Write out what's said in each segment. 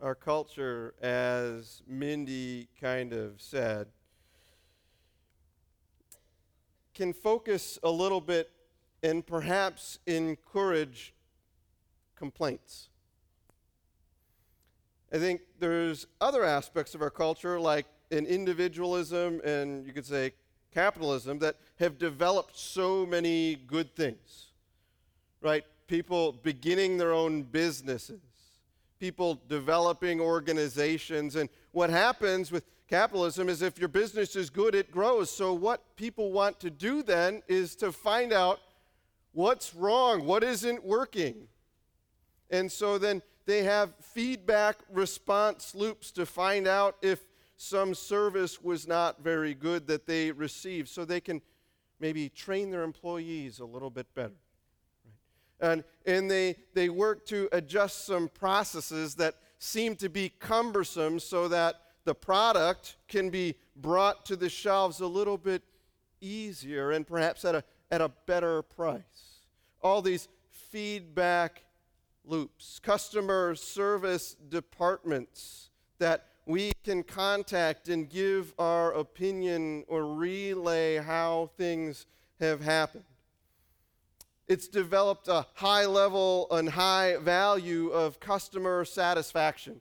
our culture, as Mindy kind of said, can focus a little bit and perhaps encourage complaints. I think there's other aspects of our culture, like in individualism and you could say capitalism, that have developed so many good things, right? People beginning their own businesses, people developing organizations. And what happens with capitalism is if your business is good, it grows. So, what people want to do then is to find out what's wrong, what isn't working. And so then they have feedback response loops to find out if some service was not very good that they received so they can maybe train their employees a little bit better. And, and they, they work to adjust some processes that seem to be cumbersome so that the product can be brought to the shelves a little bit easier and perhaps at a, at a better price. All these feedback loops, customer service departments that we can contact and give our opinion or relay how things have happened. It's developed a high level and high value of customer satisfaction.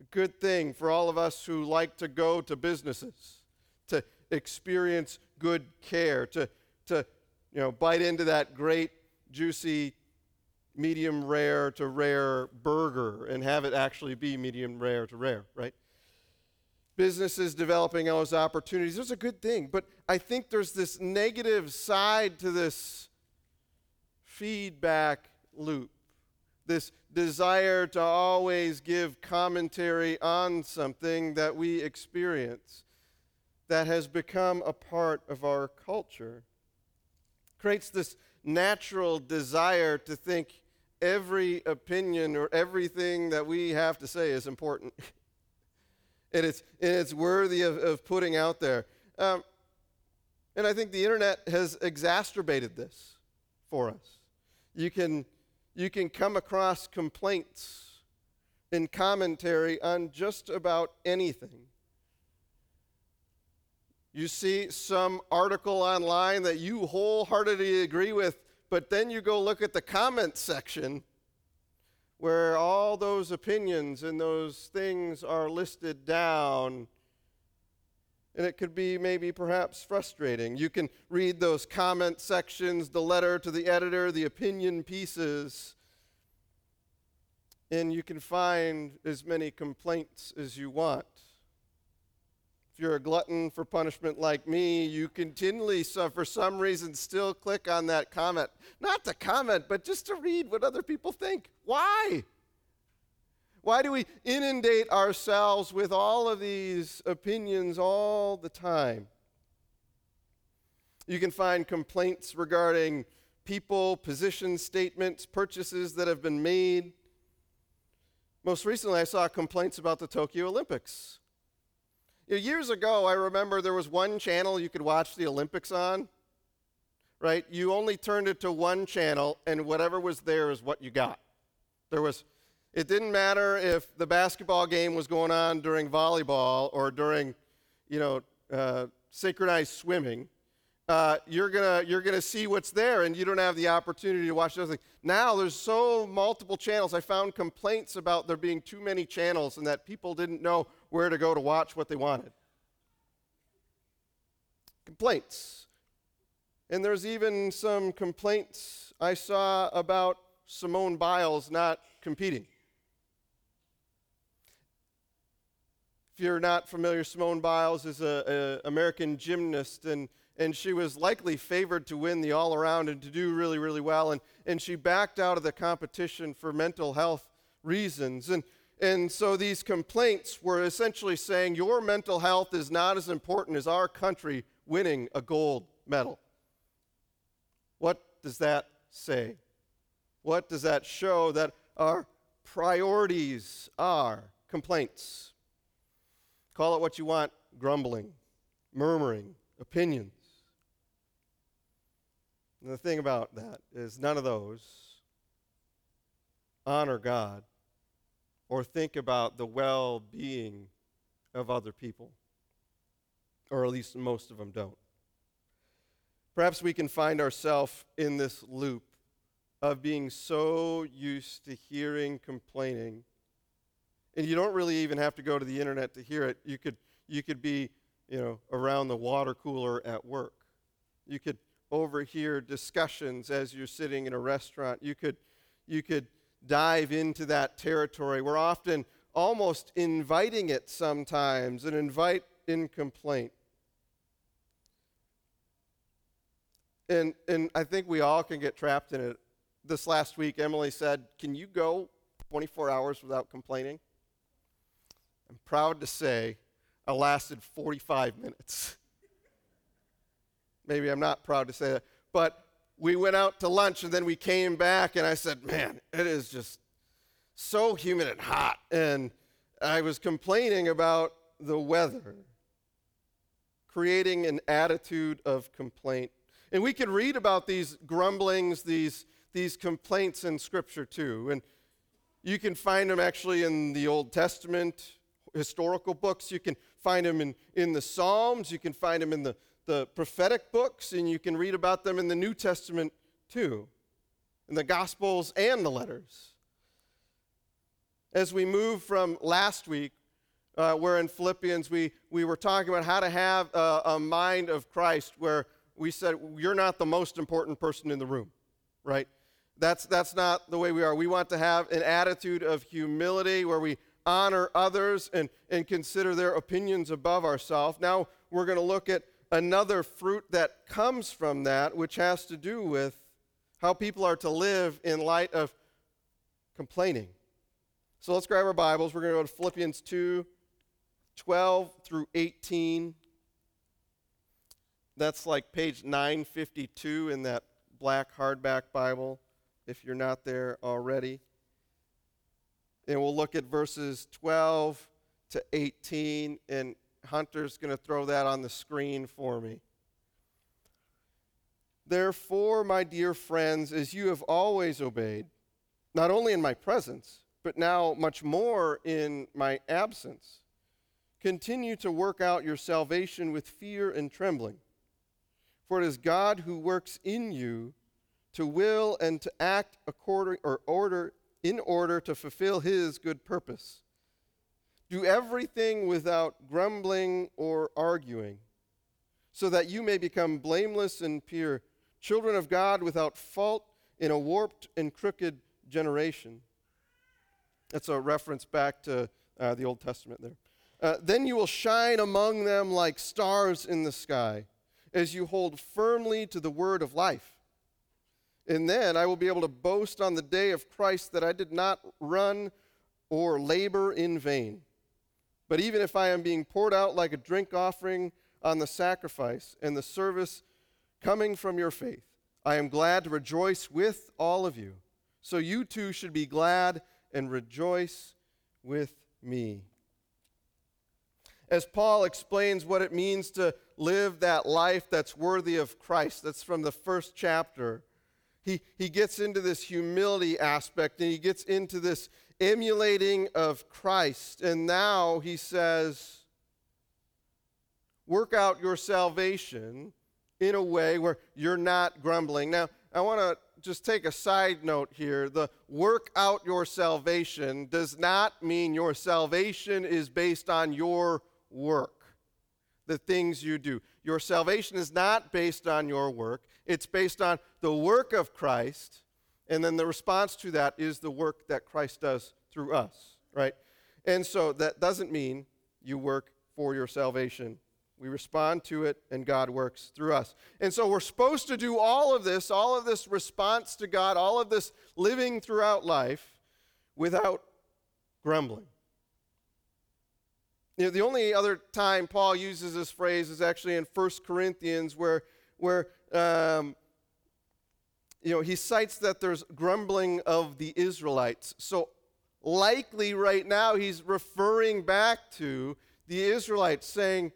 A good thing for all of us who like to go to businesses, to experience good care, to, to you know, bite into that great, juicy, medium rare to rare burger and have it actually be medium rare to rare, right? Businesses developing those opportunities, there's a good thing. But I think there's this negative side to this feedback loop, this desire to always give commentary on something that we experience that has become a part of our culture. Creates this natural desire to think every opinion or everything that we have to say is important. and, it's, and it's worthy of, of putting out there. Um, and I think the internet has exacerbated this for us you can, you can come across complaints in commentary on just about anything. You see some article online that you wholeheartedly agree with, but then you go look at the comment section where all those opinions and those things are listed down and it could be maybe perhaps frustrating. You can read those comment sections, the letter to the editor, the opinion pieces, and you can find as many complaints as you want. If you're a glutton for punishment like me, you continually, so for some reason, still click on that comment. Not to comment, but just to read what other people think. Why? Why do we inundate ourselves with all of these opinions all the time? You can find complaints regarding people, position statements, purchases that have been made. Most recently, I saw complaints about the Tokyo Olympics. You know, years ago, I remember there was one channel you could watch the Olympics on, right? You only turned it to one channel, and whatever was there is what you got. There was it didn't matter if the basketball game was going on during volleyball or during, you know, uh, synchronized swimming. Uh, you're gonna you're gonna see what's there, and you don't have the opportunity to watch those things. Now there's so multiple channels. I found complaints about there being too many channels and that people didn't know where to go to watch what they wanted. Complaints, and there's even some complaints I saw about Simone Biles not competing. If you're not familiar, Simone Biles is an American gymnast, and, and she was likely favored to win the all around and to do really, really well. And, and she backed out of the competition for mental health reasons. And, and so these complaints were essentially saying your mental health is not as important as our country winning a gold medal. What does that say? What does that show that our priorities are? Complaints. Call it what you want grumbling, murmuring, opinions. And the thing about that is none of those honor God or think about the well being of other people. Or at least most of them don't. Perhaps we can find ourselves in this loop of being so used to hearing complaining. And you don't really even have to go to the internet to hear it. You could, you could be, you know, around the water cooler at work. You could overhear discussions as you're sitting in a restaurant. You could, you could dive into that territory. We're often almost inviting it sometimes, an invite in complaint. And, and I think we all can get trapped in it. This last week, Emily said, Can you go 24 hours without complaining? I'm proud to say I lasted 45 minutes. Maybe I'm not proud to say that. But we went out to lunch and then we came back, and I said, Man, it is just so humid and hot. And I was complaining about the weather, creating an attitude of complaint. And we can read about these grumblings, these, these complaints in Scripture too. And you can find them actually in the Old Testament, historical books. You can find them in, in the Psalms. You can find them in the, the prophetic books. And you can read about them in the New Testament too, in the Gospels and the letters. As we move from last week, uh, where in Philippians we, we were talking about how to have a, a mind of Christ, where we said, You're not the most important person in the room, right? That's, that's not the way we are. We want to have an attitude of humility where we honor others and, and consider their opinions above ourselves. Now we're going to look at another fruit that comes from that, which has to do with how people are to live in light of complaining. So let's grab our Bibles. We're going to go to Philippians 2 12 through 18. That's like page 952 in that black hardback Bible, if you're not there already. And we'll look at verses 12 to 18, and Hunter's going to throw that on the screen for me. Therefore, my dear friends, as you have always obeyed, not only in my presence, but now much more in my absence, continue to work out your salvation with fear and trembling. For it is God who works in you to will and to act according or order in order to fulfill his good purpose. Do everything without grumbling or arguing, so that you may become blameless and pure, children of God without fault in a warped and crooked generation. That's a reference back to uh, the Old Testament there. Uh, then you will shine among them like stars in the sky as you hold firmly to the word of life. And then I will be able to boast on the day of Christ that I did not run or labor in vain. But even if I am being poured out like a drink offering on the sacrifice and the service coming from your faith, I am glad to rejoice with all of you. So you too should be glad and rejoice with me as Paul explains what it means to live that life that's worthy of Christ. That's from the first chapter. He, he gets into this humility aspect and he gets into this emulating of Christ. And now he says, work out your salvation in a way where you're not grumbling. Now, I want to just take a side note here. The work out your salvation does not mean your salvation is based on your work, the things you do. Your salvation is not based on your work, it's based on the work of Christ, and then the response to that is the work that Christ does through us, right? And so that doesn't mean you work for your salvation. We respond to it, and God works through us. And so we're supposed to do all of this, all of this response to God, all of this living throughout life without grumbling. You know, the only other time Paul uses this phrase is actually in 1 Corinthians, where, where um, you know, he cites that there's grumbling of the Israelites. So, likely right now, he's referring back to the Israelites, saying,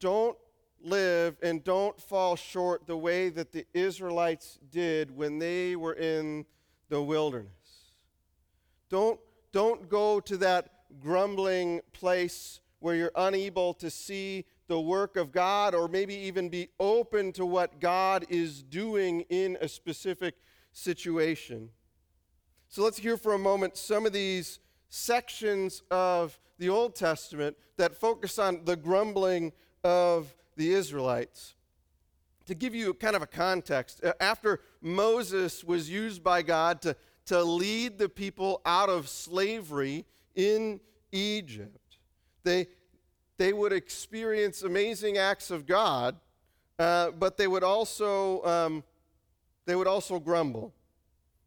Don't live and don't fall short the way that the Israelites did when they were in the wilderness. Don't, don't go to that grumbling place where you're unable to see the work of God or maybe even be open to what God is doing in a specific situation. So let's hear for a moment some of these sections of the Old Testament that focus on the grumbling of the Israelites. To give you kind of a context, after Moses was used by God to, to lead the people out of slavery in Egypt, they, they would experience amazing acts of God, uh, but they would also um, they would also grumble.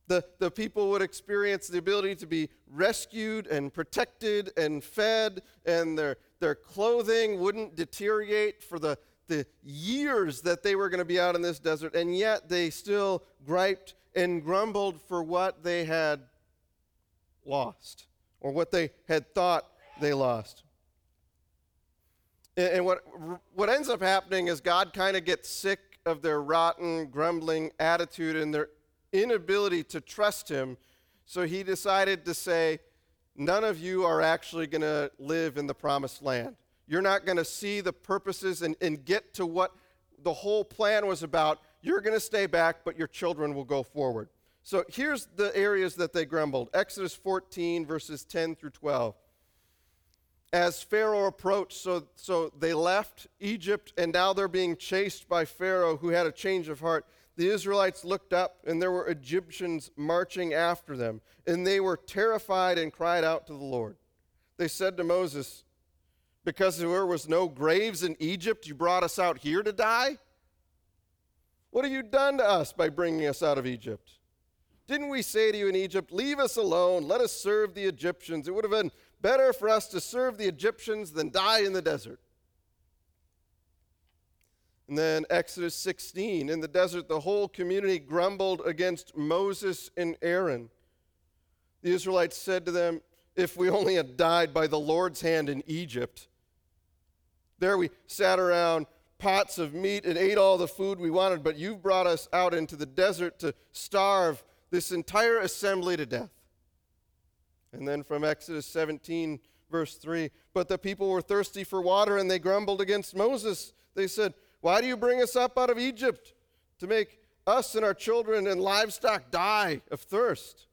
The, the people would experience the ability to be rescued and protected and fed, and their, their clothing wouldn't deteriorate for the, the years that they were going to be out in this desert, and yet they still griped and grumbled for what they had lost or what they had thought they lost. And, what, what ends up happening is God kind of gets sick of their rotten, grumbling attitude and their inability to trust Him. So he decided to say, None of you are actually going to live in the promised land. You're not going to see the purposes and, and get to what the whole plan was about. You're going to stay back, but your children will go forward. So here's the areas that they grumbled Exodus 14, verses 10 through 12. As Pharaoh approached, so, so they left Egypt, and now they're being chased by Pharaoh, who had a change of heart. The Israelites looked up, and there were Egyptians marching after them, and they were terrified and cried out to the Lord. They said to Moses, Because there was no graves in Egypt, you brought us out here to die? What have you done to us by bringing us out of Egypt? Didn't we say to you in Egypt, Leave us alone, let us serve the Egyptians? It would have been better for us to serve the Egyptians than die in the desert. And then Exodus 16, in the desert, the whole community grumbled against Moses and Aaron. The Israelites said to them, If we only had died by the Lord's hand in Egypt. There we sat around pots of meat and ate all the food we wanted, but you've brought us out into the desert to starve this entire assembly to death. And then from Exodus 17, verse 3 But the people were thirsty for water, and they grumbled against Moses. They said, Why do you bring us up out of Egypt to make us and our children and livestock die of thirst?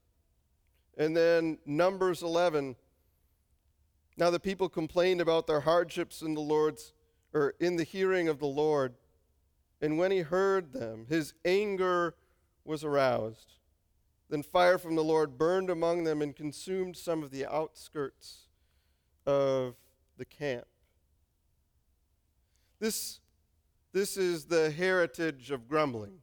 And then Numbers 11. Now the people complained about their hardships in the Lord's or in the hearing of the Lord. And when he heard them, his anger was aroused. Then fire from the Lord burned among them and consumed some of the outskirts of the camp. This, this is the heritage of grumbling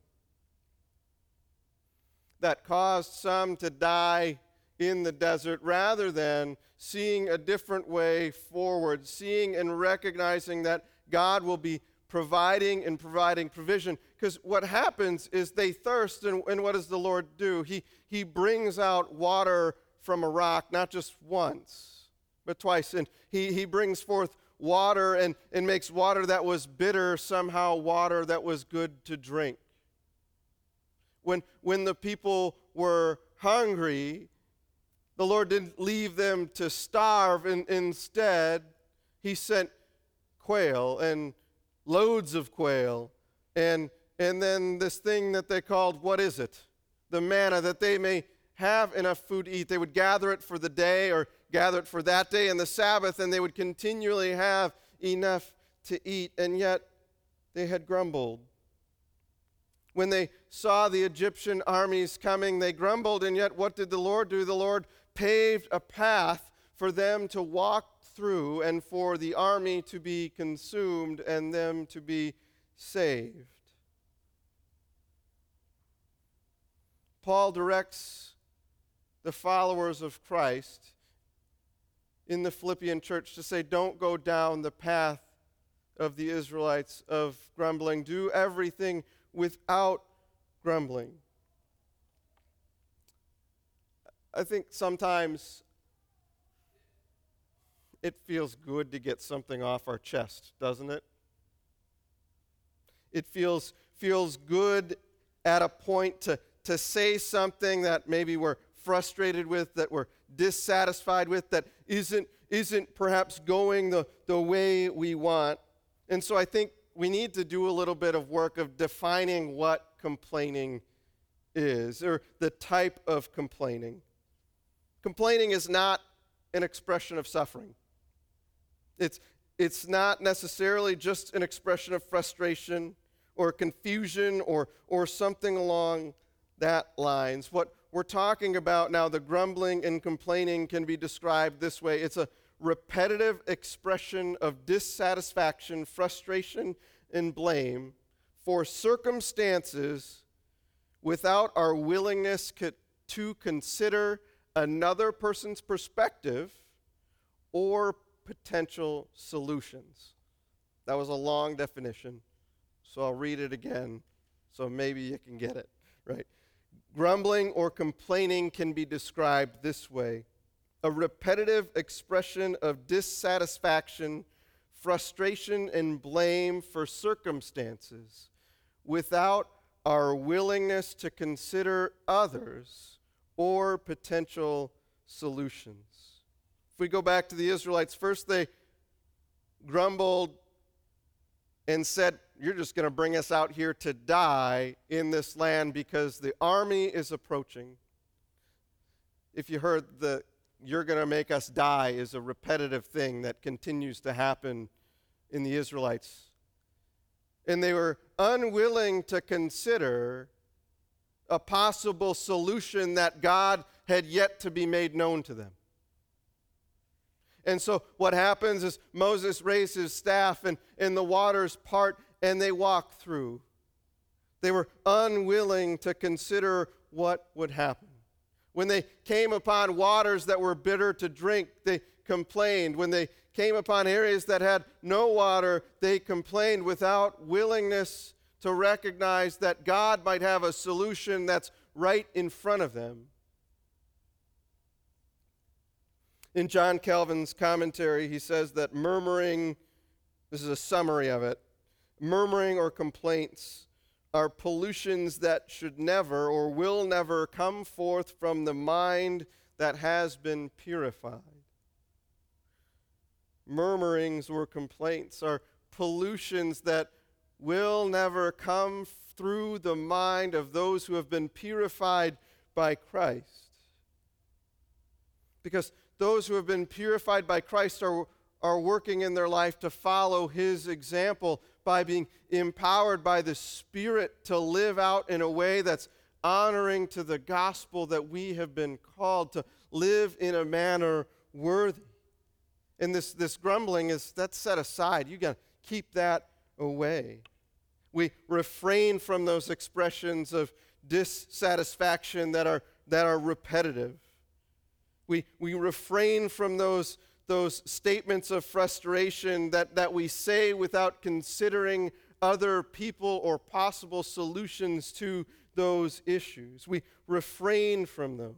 that caused some to die in the desert rather than seeing a different way forward, seeing and recognizing that God will be providing and providing provision. Because what happens is they thirst, and, and what does the Lord do? He, he brings out water from a rock, not just once, but twice. And he, he brings forth water and, and makes water that was bitter somehow water that was good to drink. When, when the people were hungry, the Lord didn't leave them to starve. And instead, He sent quail and loads of quail and and then this thing that they called what is it? The manna that they may have enough food to eat. They would gather it for the day or gather it for that day and the sabbath and they would continually have enough to eat. And yet they had grumbled. When they saw the egyptian armies coming they grumbled and yet what did the lord do? The lord paved a path for them to walk through and for the army to be consumed and them to be saved. Paul directs the followers of Christ in the Philippian church to say, don't go down the path of the Israelites of grumbling. Do everything without grumbling. I think sometimes it feels good to get something off our chest, doesn't it? It feels, feels good at a point to, to say something that maybe we're frustrated with, that we're dissatisfied with, that isn't, isn't perhaps going the, the way we want. And so I think we need to do a little bit of work of defining what complaining is, or the type of complaining. Complaining is not an expression of suffering. It's, it's not necessarily just an expression of frustration or confusion or, or something along that lines. What we're talking about now, the grumbling and complaining can be described this way it's a repetitive expression of dissatisfaction, frustration, and blame for circumstances without our willingness to consider another person's perspective or potential solutions. That was a long definition, so I'll read it again so maybe you can get it, right? Grumbling or complaining can be described this way a repetitive expression of dissatisfaction, frustration, and blame for circumstances without our willingness to consider others or potential solutions. If we go back to the Israelites, first they grumbled and said, You're just going to bring us out here to die in this land because the army is approaching. If you heard the you're going to make us die is a repetitive thing that continues to happen in the Israelites. And they were unwilling to consider a possible solution that God had yet to be made known to them. And so what happens is Moses raises his staff and, and the waters part and they walk through. They were unwilling to consider what would happen. When they came upon waters that were bitter to drink, they complained. When they came upon areas that had no water, they complained without willingness to recognize that God might have a solution that's right in front of them. In John Calvin's commentary, he says that murmuring, this is a summary of it, murmuring or complaints are pollutions that should never or will never come forth from the mind that has been purified. Murmurings or complaints are pollutions that will never come through the mind of those who have been purified by Christ. Because those who have been purified by Christ are, are working in their life to follow his example by being empowered by the Spirit to live out in a way that's honoring to the gospel that we have been called to live in a manner worthy. And this, this grumbling is that's set aside. You got to keep that away. We refrain from those expressions of dissatisfaction that are, that are repetitive. We, we refrain from those, those statements of frustration that, that we say without considering other people or possible solutions to those issues. We refrain from those.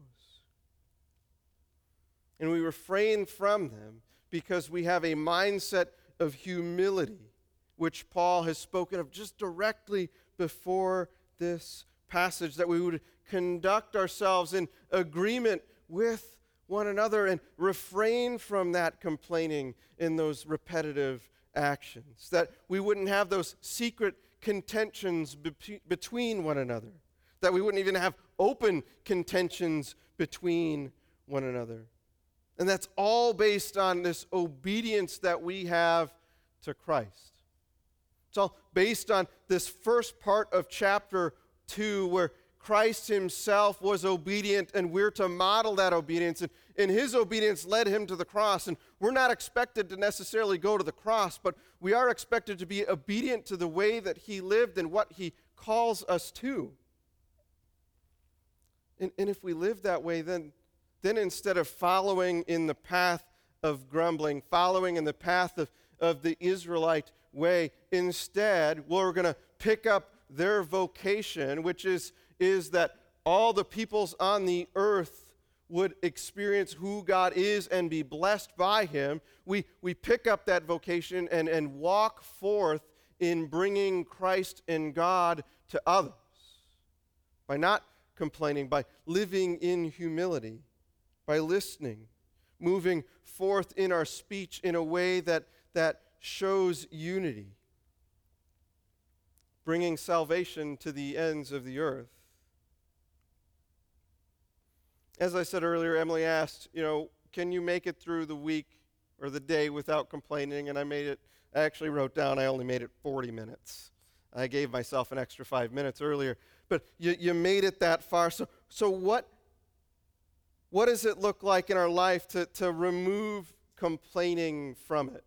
And we refrain from them because we have a mindset of humility, which Paul has spoken of just directly before this passage, that we would conduct ourselves in agreement with one another and refrain from that complaining in those repetitive actions. That we wouldn't have those secret contentions be- between one another. That we wouldn't even have open contentions between one another. And that's all based on this obedience that we have to Christ. It's all based on this first part of chapter 2 where Christ himself was obedient, and we're to model that obedience. And, and his obedience led him to the cross. And we're not expected to necessarily go to the cross, but we are expected to be obedient to the way that he lived and what he calls us to. And, and if we live that way, then, then instead of following in the path of grumbling, following in the path of, of the Israelite way, instead, we're going to pick up their vocation, which is is that all the peoples on the earth would experience who God is and be blessed by Him, we, we pick up that vocation and, and walk forth in bringing Christ and God to others. By not complaining, by living in humility, by listening, moving forth in our speech in a way that, that shows unity, bringing salvation to the ends of the earth. As I said earlier, Emily asked, you know, can you make it through the week or the day without complaining? And I made it, I actually wrote down I only made it 40 minutes. I gave myself an extra five minutes earlier. But you, you made it that far. So, so what, what does it look like in our life to, to remove complaining from it?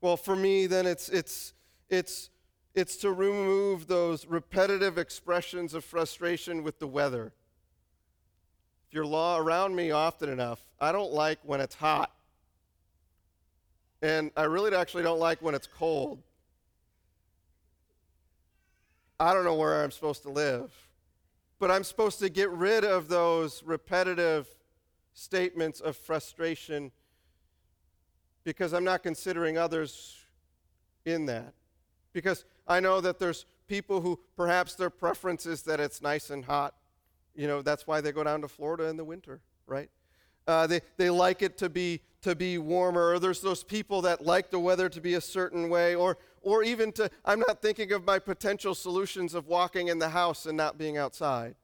Well, for me, then it's, it's, it's, it's to remove those repetitive expressions of frustration with the weather. If you're law around me often enough, I don't like when it's hot. And I really actually don't like when it's cold. I don't know where I'm supposed to live. But I'm supposed to get rid of those repetitive statements of frustration because I'm not considering others in that. Because I know that there's people who perhaps their preference is that it's nice and hot. You know, that's why they go down to Florida in the winter, right? Uh, they, they like it to be, to be warmer. Or there's those people that like the weather to be a certain way. Or, or even to, I'm not thinking of my potential solutions of walking in the house and not being outside.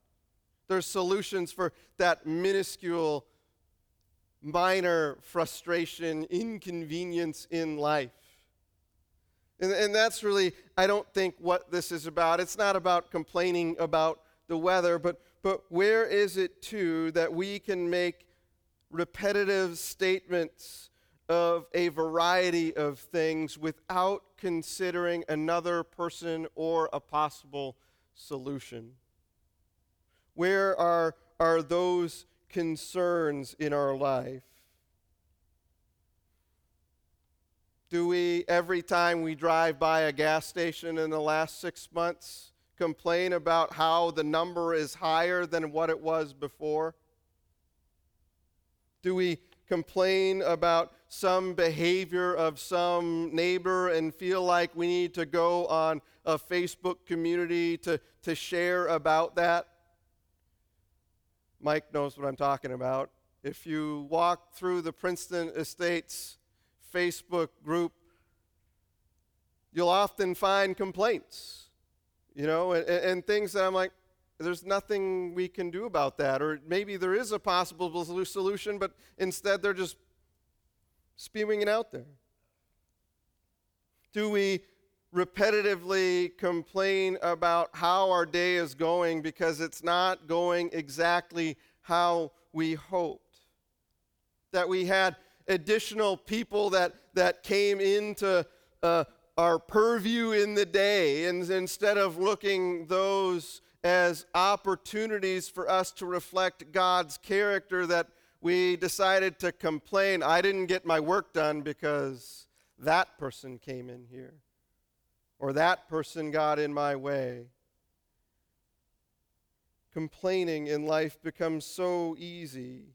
There's solutions for that minuscule, minor frustration, inconvenience in life. And, and that's really, I don't think, what this is about. It's not about complaining about the weather, but, but where is it too that we can make repetitive statements of a variety of things without considering another person or a possible solution? Where are, are those concerns in our life? Do we, every time we drive by a gas station in the last six months, complain about how the number is higher than what it was before? Do we complain about some behavior of some neighbor and feel like we need to go on a Facebook community to, to share about that. Mike knows what I'm talking about. If you walk through the Princeton Estates Facebook group, you'll often find complaints, you know, and, and things that I'm like, there's nothing we can do about that. Or maybe there is a possible solution, but instead they're just spewing it out there. Do we repetitively complain about how our day is going because it's not going exactly how we hoped? That we had additional people that, that came into uh, our purview in the day, and instead of looking those as opportunities for us to reflect God's character that we decided to complain. I didn't get my work done because that person came in here, or that person got in my way. Complaining in life becomes so easy.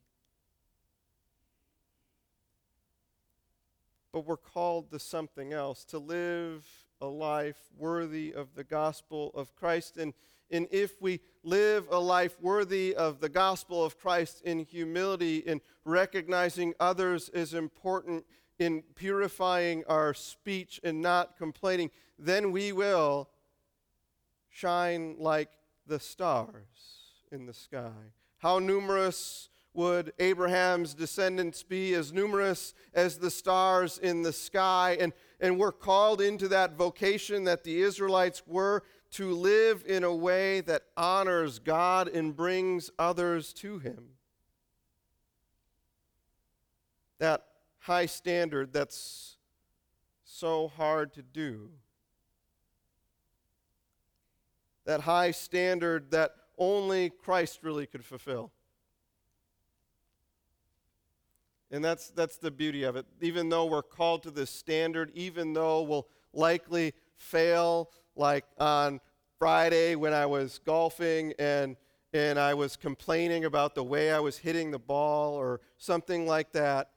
But we're called to something else, to live a life worthy of the gospel of Christ. And and if we live a life worthy of the gospel of Christ in humility, in recognizing others as important, in purifying our speech and not complaining, then we will shine like the stars in the sky. How numerous would Abraham's descendants be, as numerous as the stars in the sky? And, and we're called into that vocation that the Israelites were to live in a way that honors God and brings others to Him. That high standard that's so hard to do. That high standard that only Christ really could fulfill. And that's, that's the beauty of it. Even though we're called to this standard, even though we'll likely fail, like on Friday when I was golfing and and I was complaining about the way I was hitting the ball or something like that.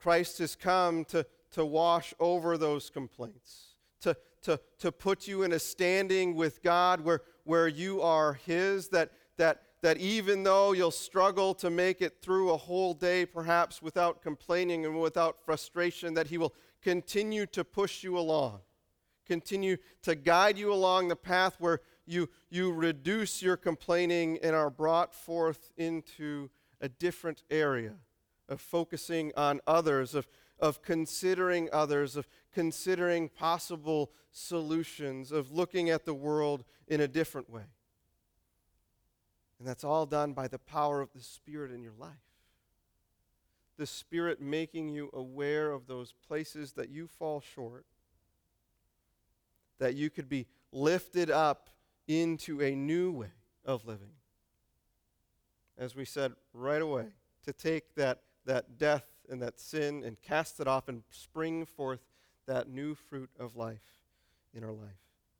Christ has come to, to wash over those complaints, to, to, to put you in a standing with God where, where you are His, that, that, that even though you'll struggle to make it through a whole day, perhaps without complaining and without frustration, that He will continue to push you along, continue to guide you along the path where you, you reduce your complaining and are brought forth into a different area of focusing on others, of, of considering others, of considering possible solutions, of looking at the world in a different way. And that's all done by the power of the Spirit in your life. The Spirit making you aware of those places that you fall short, that you could be lifted up into a new way of living. As we said right away, to take that, that death and that sin and cast it off and spring forth that new fruit of life in our life.